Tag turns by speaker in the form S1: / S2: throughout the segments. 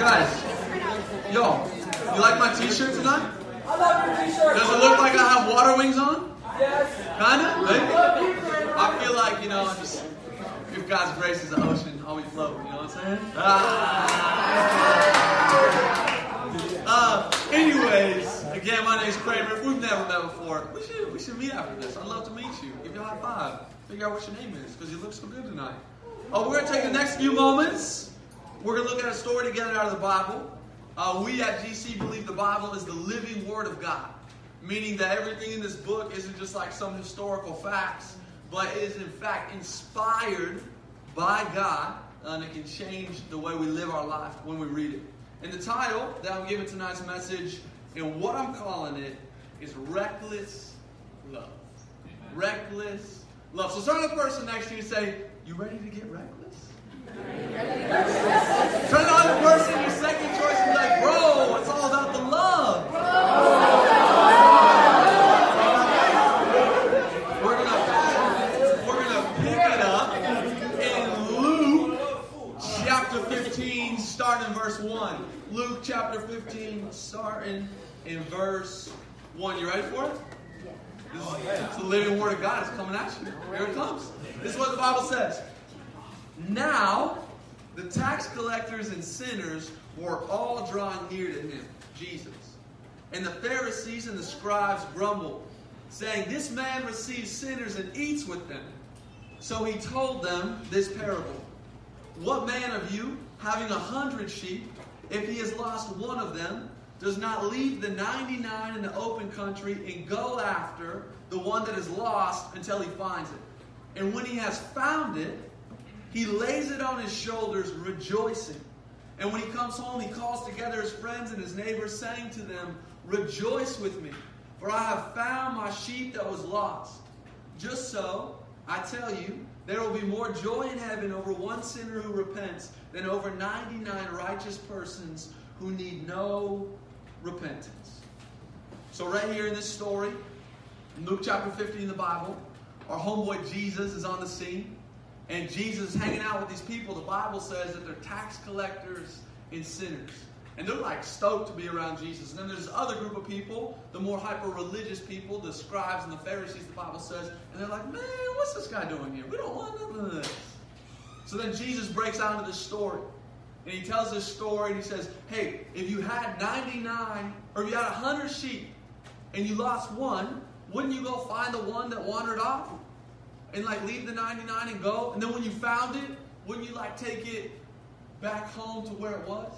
S1: Guys, yo, you like my t-shirt tonight?
S2: I love your t-shirt.
S1: Does it look like I have water wings on?
S2: Yes.
S1: Kinda? Maybe?
S2: Love you, friend.
S1: I feel like, you know, I just if God's grace is the ocean, be floating, you know what I'm saying? Ah. Uh, anyways, again, my name's Kramer. If we've never met before, we should we should meet after this. I'd love to meet you. Give you a high five. Figure out what your name is, because you look so good tonight. Oh, we're gonna take the next few moments. We're gonna look at a story together out of the Bible. Uh, we at GC believe the Bible is the living Word of God, meaning that everything in this book isn't just like some historical facts, but is in fact inspired by God, uh, and it can change the way we live our life when we read it. And the title that I'm giving tonight's message, and what I'm calling it, is Reckless Love. Reckless Love. So turn to the person next to you and say, You ready to get reckless? Turn to the person, your second choice, and be like, Bro, it's all about the love. We're gonna, we're gonna pick it up in Luke chapter 15, starting in verse 1. Luke chapter 15, starting in verse 1. You ready for it? This is, it's the living word of God. It's coming at you. Here it comes. This is what the Bible says. Now, the tax collectors and sinners were all drawing near to him, Jesus. And the Pharisees and the scribes grumbled, saying, This man receives sinners and eats with them. So he told them this parable What man of you, having a hundred sheep, if he has lost one of them, does not leave the 99 in the open country and go after the one that is lost until he finds it? And when he has found it, he lays it on his shoulders, rejoicing. And when he comes home, he calls together his friends and his neighbors, saying to them, Rejoice with me, for I have found my sheep that was lost. Just so, I tell you, there will be more joy in heaven over one sinner who repents than over 99 righteous persons who need no repentance. So, right here in this story, in Luke chapter 15 in the Bible, our homeboy Jesus is on the scene. And Jesus hanging out with these people. The Bible says that they're tax collectors and sinners. And they're like stoked to be around Jesus. And then there's this other group of people, the more hyper religious people, the scribes and the Pharisees, the Bible says. And they're like, man, what's this guy doing here? We don't want none of this. So then Jesus breaks out into this story. And he tells this story and he says, hey, if you had 99, or if you had 100 sheep and you lost one, wouldn't you go find the one that wandered off? And like leave the 99 and go? And then when you found it, wouldn't you like take it back home to where it was?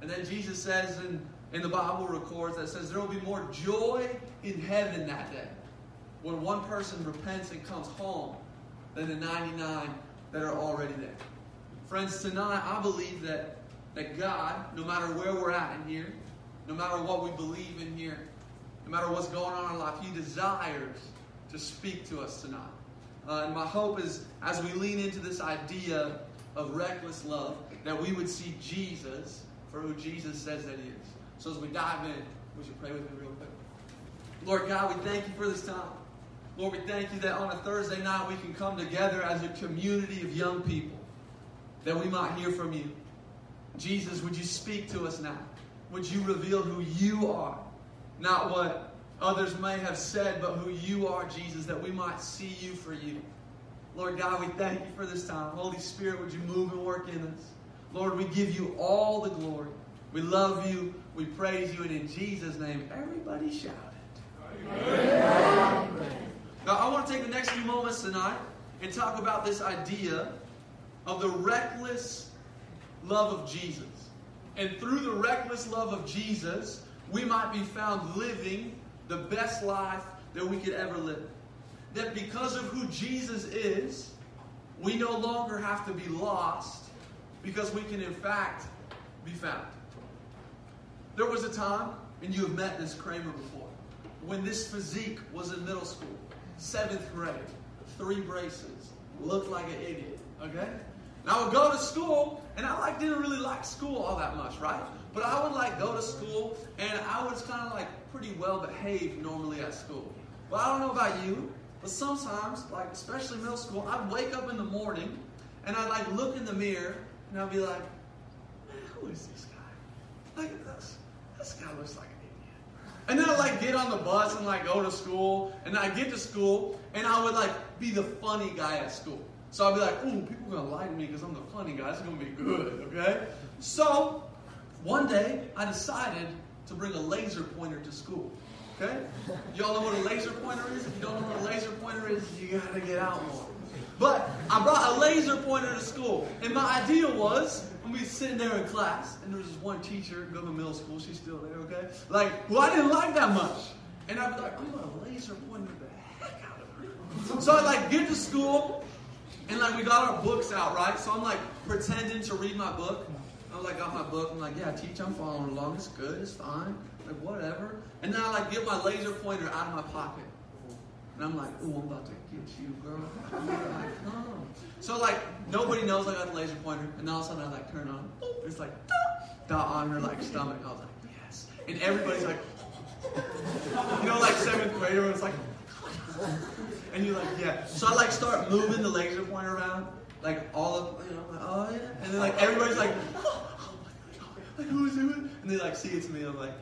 S1: And then Jesus says, and in the Bible records that says there will be more joy in heaven that day when one person repents and comes home than the 99 that are already there. Friends, tonight I believe that, that God, no matter where we're at in here, no matter what we believe in here, no matter what's going on in our life, He desires to speak to us tonight. Uh, and my hope is as we lean into this idea of reckless love, that we would see Jesus for who Jesus says that he is. So as we dive in, would you pray with me real quick? Lord God, we thank you for this time. Lord, we thank you that on a Thursday night we can come together as a community of young people, that we might hear from you. Jesus, would you speak to us now? Would you reveal who you are? Not what others may have said, but who you are, Jesus, that we might see you for you. Lord God, we thank you for this time. Holy Spirit, would you move and work in us? Lord, we give you all the glory. We love you. We praise you. And in Jesus' name, everybody shout it. Now, I want to take the next few moments tonight and talk about this idea of the reckless love of Jesus. And through the reckless love of Jesus, we might be found living the best life that we could ever live. That because of who Jesus is, we no longer have to be lost because we can, in fact, be found. There was a time, and you have met this Kramer before, when this physique was in middle school, seventh grade, three braces, looked like an idiot, okay? And I would go to school, and I like didn't really like school all that much, right? But I would like go to school, and I was kind of like pretty well behaved normally at school. But I don't know about you, but sometimes, like especially middle school, I'd wake up in the morning, and I'd like look in the mirror, and I'd be like, man, who is this guy? like this, this guy looks like an idiot. And then I'd like get on the bus and like go to school, and I get to school, and I would like be the funny guy at school. So I'd be like, ooh, people are gonna like me because I'm the funny guy. It's gonna be good, okay? So one day I decided to bring a laser pointer to school. Okay? Y'all know what a laser pointer is? If you don't know what a laser pointer is, you gotta get out more. But I brought a laser pointer to school, and my idea was when we sitting there in class, and there was this one teacher, Goodman Middle School, she's still there, okay? Like, who I didn't like that much. And I'd be like, I'm gonna laser pointer the heck out of her. So I like get to school, and like we got our books out, right? So I'm like pretending to read my book. I like got my book. I'm like, yeah, teach. I'm following along. It's good. It's fine. Like whatever. And then I like get my laser pointer out of my pocket. And I'm like, oh, I'm about to get you, girl. So like nobody knows I got the laser pointer, and all of a sudden I like turn on. It's like dot on her like stomach. I was like, yes. And everybody's like, you know, like seventh grader. It's like, and you're like, yeah. So I like start moving the laser pointer around, like all of, you know, like, oh yeah. And then like everybody's like, oh, oh my god, like who's it? And they like see it's me. I'm like,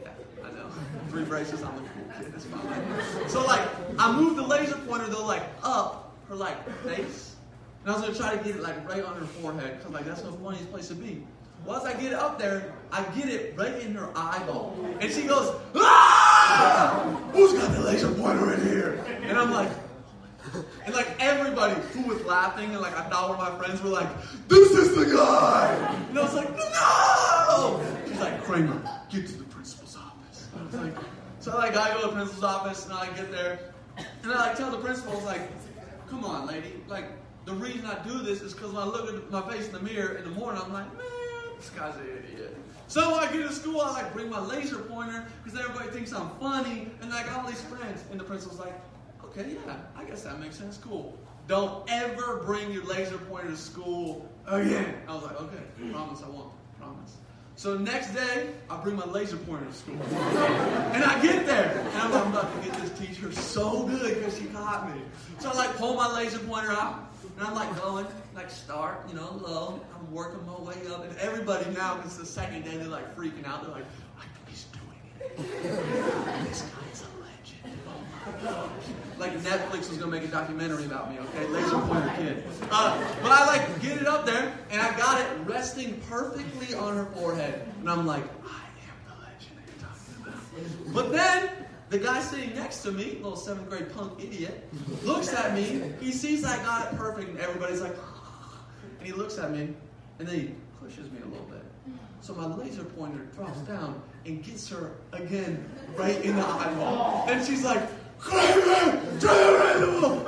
S1: yeah, I know. Three braces. I'm a cool kid. It's fine. So like I move the laser pointer though like up her like face, and I was gonna try to get it like right on her forehead because like that's the funniest place to be. Once I get it up there, I get it right in her eyeball. And she goes, ah! Who's got the laser pointer in here? And I'm like, and like everybody who laughing and like I thought one of my friends were like, this is the guy! And I was like, no! She's like, Kramer, get to the principal's office. And I was like, so like I go to the principal's office and I get there and I like tell the principal, I was like, come on, lady, like the reason I do this is because when I look at my face in the mirror in the morning, I'm like, man, this guy's an idiot. So I get to school, I like bring my laser pointer because everybody thinks I'm funny, and I got all these friends. And the principal's like, okay, yeah, I guess that makes sense. Cool. Don't ever bring your laser pointer to school again. I was like, okay, promise I won't. Promise. So the next day, I bring my laser pointer to school. and I get there, and I'm, I'm about to get this teacher so good because she caught me. So I like pull my laser pointer out, and I'm like going, like start, you know, low. I'm working my way up, and everybody now, it's the second day, they're like freaking out. They're like, like he's doing it. this guy's a legend. Oh my gosh. Like Netflix was gonna make a documentary about me, okay? Laser pointer kid. Uh, but I like get it up there, and I got it resting perfectly on her forehead, and I'm like, I am the legend you're talking about. But then the guy sitting next to me, little seventh grade punk idiot, looks at me. He sees I got it perfect, and everybody's like, and he looks at me, and then he pushes me a little bit. So my laser pointer drops down and gets her again right in the eyeball. And she's like, And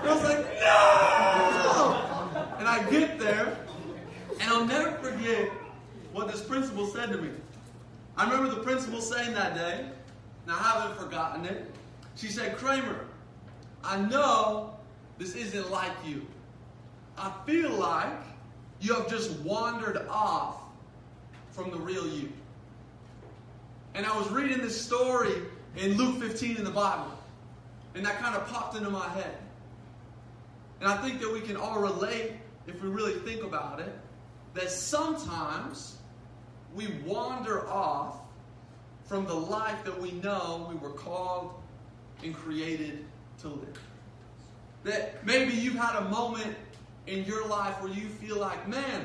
S1: I was like, no! And I get there, and I'll never forget what this principal said to me. I remember the principal saying that day, and I haven't forgotten it. She said, Kramer, I know this isn't like you. I feel like you have just wandered off from the real you. And I was reading this story in Luke 15 in the Bible, and that kind of popped into my head. And I think that we can all relate, if we really think about it, that sometimes we wander off from the life that we know we were called and created to live. That maybe you've had a moment in your life where you feel like, man,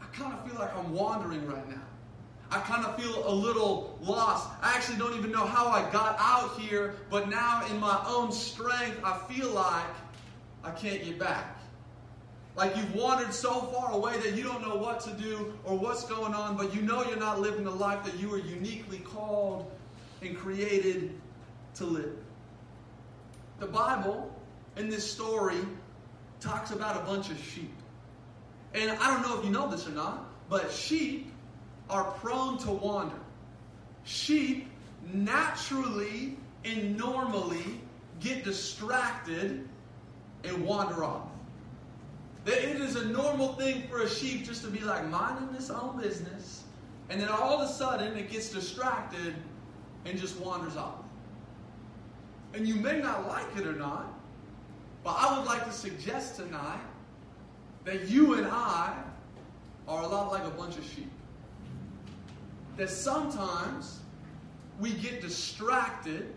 S1: I kind of feel like I'm wandering right now. I kind of feel a little lost. I actually don't even know how I got out here, but now in my own strength, I feel like I can't get back. Like you've wandered so far away that you don't know what to do or what's going on, but you know you're not living the life that you were uniquely called and created to live. The Bible, in this story, talks about a bunch of sheep. And I don't know if you know this or not, but sheep are prone to wander. Sheep naturally and normally get distracted and wander off. That it is a normal thing for a sheep just to be like minding its own business, and then all of a sudden it gets distracted and just wanders off. And you may not like it or not, but I would like to suggest tonight that you and I are a lot like a bunch of sheep. That sometimes we get distracted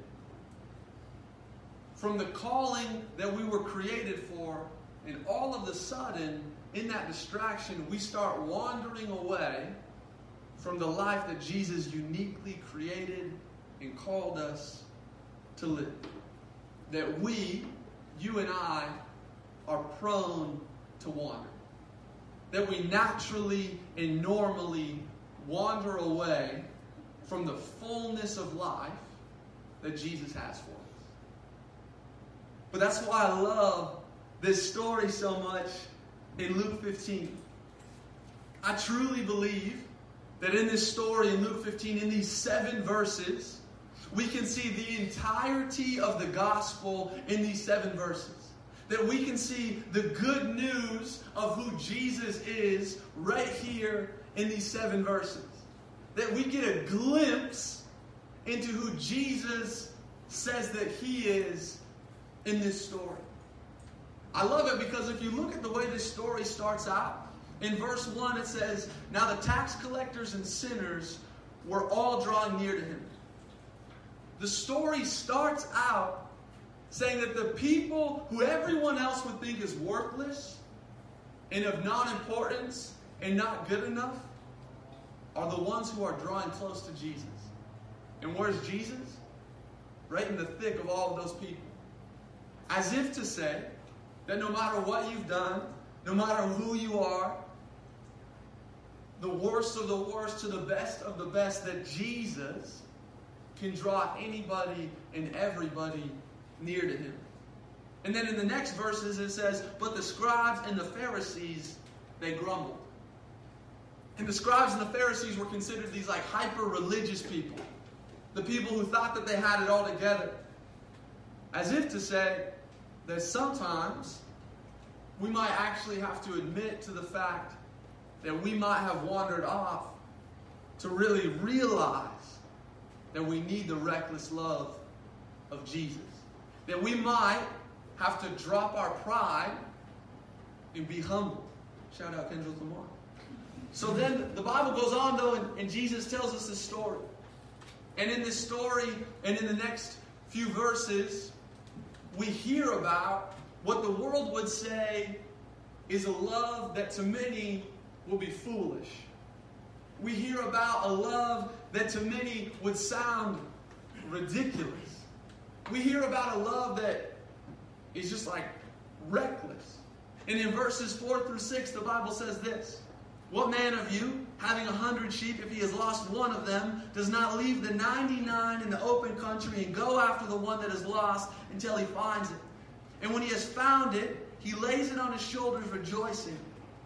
S1: from the calling that we were created for, and all of a sudden, in that distraction, we start wandering away from the life that Jesus uniquely created and called us to live. That we, you and I, are prone to wander. That we naturally and normally wander away from the fullness of life that Jesus has for us. But that's why I love this story so much in Luke 15. I truly believe that in this story in Luke 15, in these seven verses, we can see the entirety of the gospel in these seven verses. That we can see the good news of who Jesus is right here in these seven verses. That we get a glimpse into who Jesus says that he is in this story. I love it because if you look at the way this story starts out, in verse 1 it says, Now the tax collectors and sinners were all drawing near to him. The story starts out saying that the people who everyone else would think is worthless and of non importance and not good enough are the ones who are drawing close to Jesus. And where's Jesus? Right in the thick of all of those people. As if to say that no matter what you've done, no matter who you are, the worst of the worst to the best of the best, that Jesus can draw anybody and everybody near to him. And then in the next verses it says, But the scribes and the Pharisees, they grumbled. And the scribes and the Pharisees were considered these like hyper religious people. The people who thought that they had it all together. As if to say that sometimes we might actually have to admit to the fact that we might have wandered off to really realize that we need the reckless love of Jesus. That we might have to drop our pride and be humble. Shout out Kendrick Lamar. So then the Bible goes on, though, and, and Jesus tells us this story. And in this story, and in the next few verses, we hear about what the world would say is a love that to many will be foolish. We hear about a love that to many would sound ridiculous. We hear about a love that is just like reckless. And in verses 4 through 6, the Bible says this What man of you, having a hundred sheep, if he has lost one of them, does not leave the 99 in the open country and go after the one that is lost until he finds it? And when he has found it, he lays it on his shoulders, rejoicing.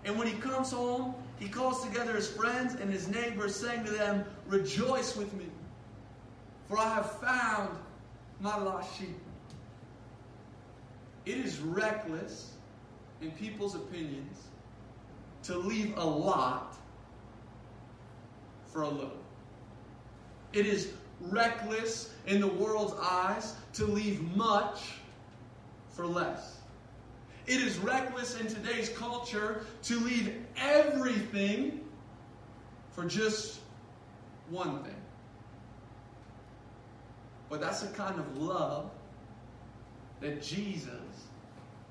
S1: And when he comes home, he calls together his friends and his neighbors, saying to them, Rejoice with me, for I have found my lost sheep. It is reckless, in people's opinions, to leave a lot for a little. It is reckless in the world's eyes to leave much for less. It is reckless in today's culture to leave everything for just one thing. But that's the kind of love that Jesus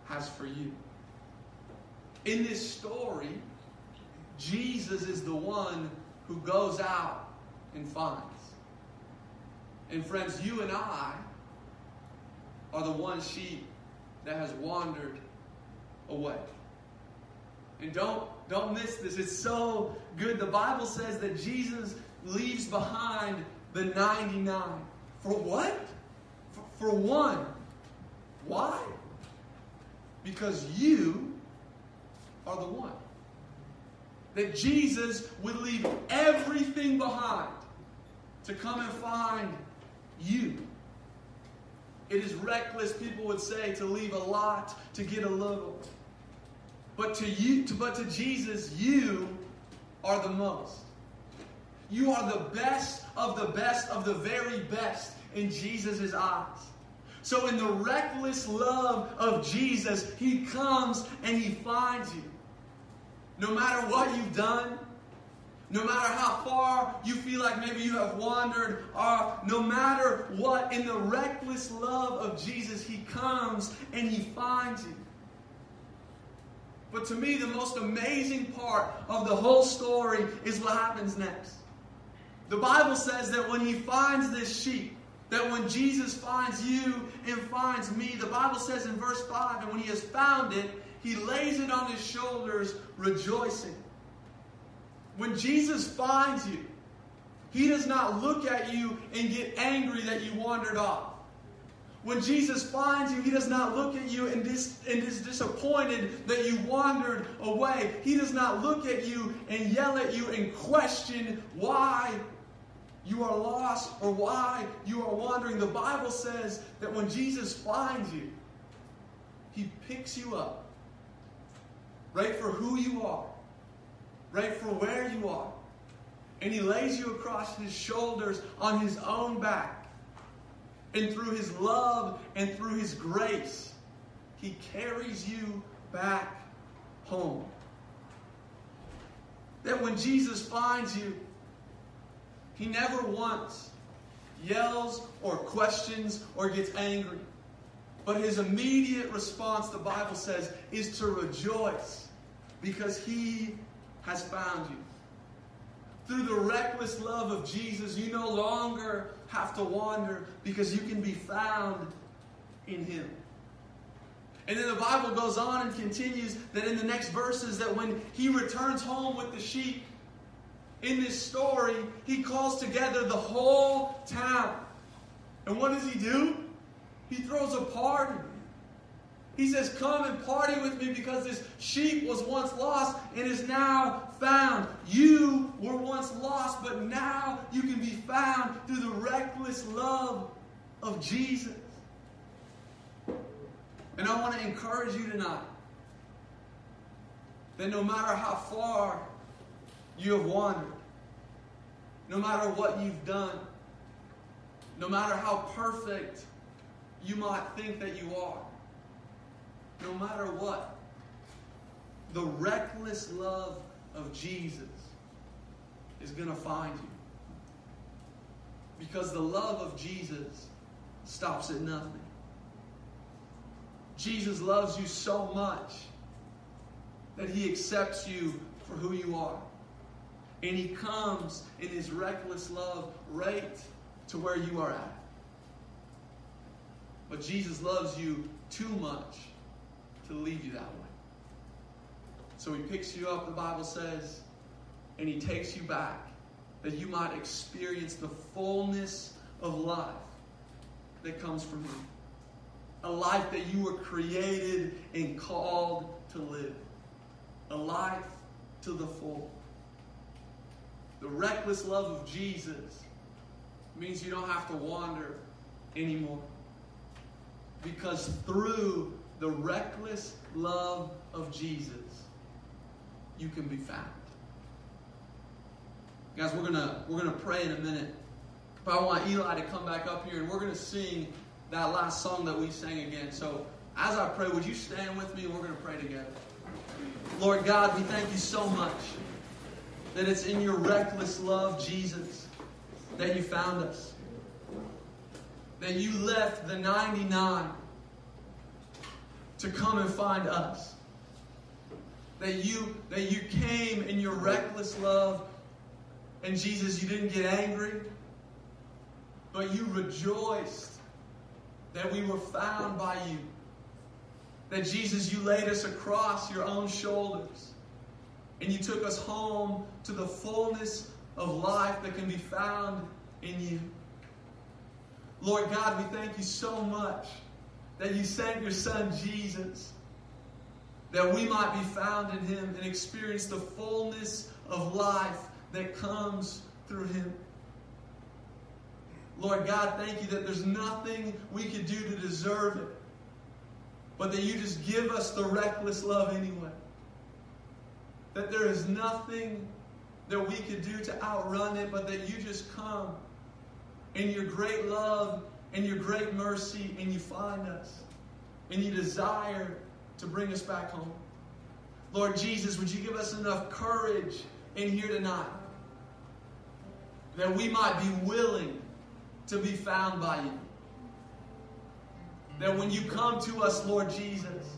S1: has for you. In this story, Jesus is the one who goes out and finds. And friends, you and I are the one sheep that has wandered away. And don't don't miss this. It's so good. The Bible says that Jesus leaves behind the 99. For what? For, for one. Why? Because you are the one. That Jesus would leave everything behind to come and find you. It is reckless, people would say, to leave a lot to get a little. But to you, to, but to Jesus, you are the most. You are the best of the best of the very best in Jesus' eyes. So, in the reckless love of Jesus, He comes and He finds you. No matter what you've done, no matter how far you feel like maybe you have wandered, or no matter what, in the reckless love of Jesus, He comes and He finds you. But to me, the most amazing part of the whole story is what happens next. The Bible says that when He finds this sheep, that when Jesus finds you and finds me, the Bible says in verse 5, and when He has found it, He lays it on His shoulders, rejoicing. When Jesus finds you, he does not look at you and get angry that you wandered off. When Jesus finds you, he does not look at you and, dis- and is disappointed that you wandered away. He does not look at you and yell at you and question why you are lost or why you are wandering. The Bible says that when Jesus finds you, he picks you up right for who you are right for where you are. And he lays you across his shoulders on his own back. And through his love and through his grace, he carries you back home. That when Jesus finds you, he never once yells or questions or gets angry. But his immediate response, the Bible says, is to rejoice because he has found you. Through the reckless love of Jesus, you no longer have to wander because you can be found in Him. And then the Bible goes on and continues that in the next verses that when He returns home with the sheep, in this story, He calls together the whole town. And what does He do? He throws a party. He says, Come and party with me because this sheep was once lost and is now found. You were once lost, but now you can be found through the reckless love of Jesus. And I want to encourage you tonight that no matter how far you have wandered, no matter what you've done, no matter how perfect you might think that you are, no matter what, the reckless love of Jesus is going to find you. Because the love of Jesus stops at nothing. Jesus loves you so much that he accepts you for who you are. And he comes in his reckless love right to where you are at. But Jesus loves you too much to leave you that way. So he picks you up, the Bible says, and he takes you back that you might experience the fullness of life that comes from him. A life that you were created and called to live. A life to the full. The reckless love of Jesus means you don't have to wander anymore. Because through the reckless love of Jesus, you can be found. Guys, we're gonna we're gonna pray in a minute. But I want Eli to come back up here and we're gonna sing that last song that we sang again. So as I pray, would you stand with me and we're gonna pray together? Lord God, we thank you so much that it's in your reckless love, Jesus, that you found us. That you left the 99 to come and find us. That you, that you came in your reckless love, and Jesus, you didn't get angry, but you rejoiced that we were found by you. That Jesus, you laid us across your own shoulders, and you took us home to the fullness of life that can be found in you. Lord God, we thank you so much that you sent your son Jesus that we might be found in him and experience the fullness of life that comes through him. Lord God, thank you that there's nothing we could do to deserve it, but that you just give us the reckless love anyway. That there is nothing that we could do to outrun it, but that you just come in your great love and your great mercy and you find us and you desire to bring us back home. Lord Jesus, would you give us enough courage in here tonight
S3: that we might be willing to be found by you? That when you come to us, Lord Jesus,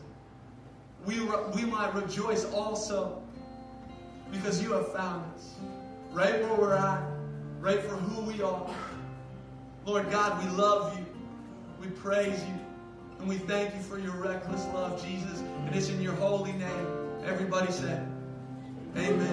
S3: we, re- we might rejoice also because you have found us right where we're at, right for who we are. Lord God, we love you. We praise you. And we thank you for your reckless love, Jesus. And it's in your holy name. Everybody said, Amen.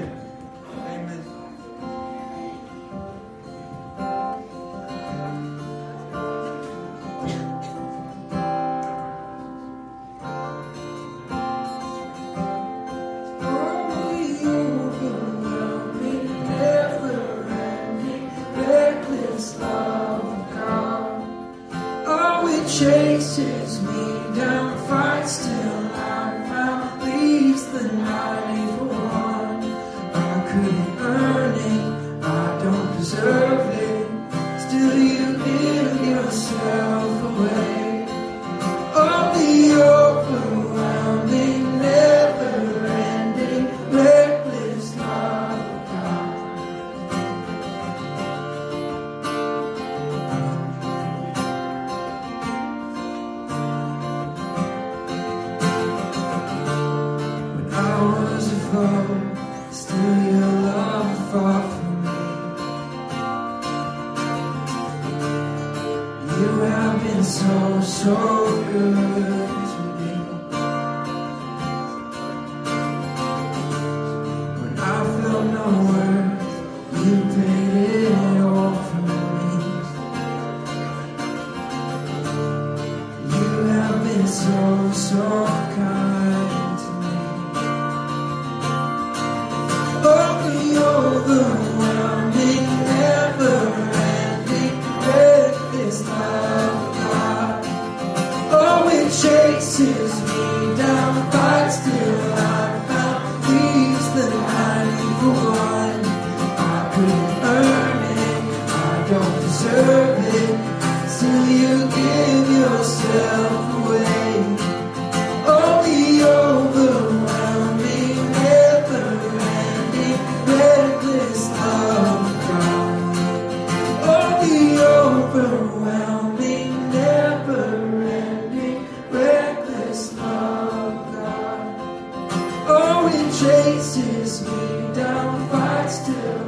S1: chases me down, fights till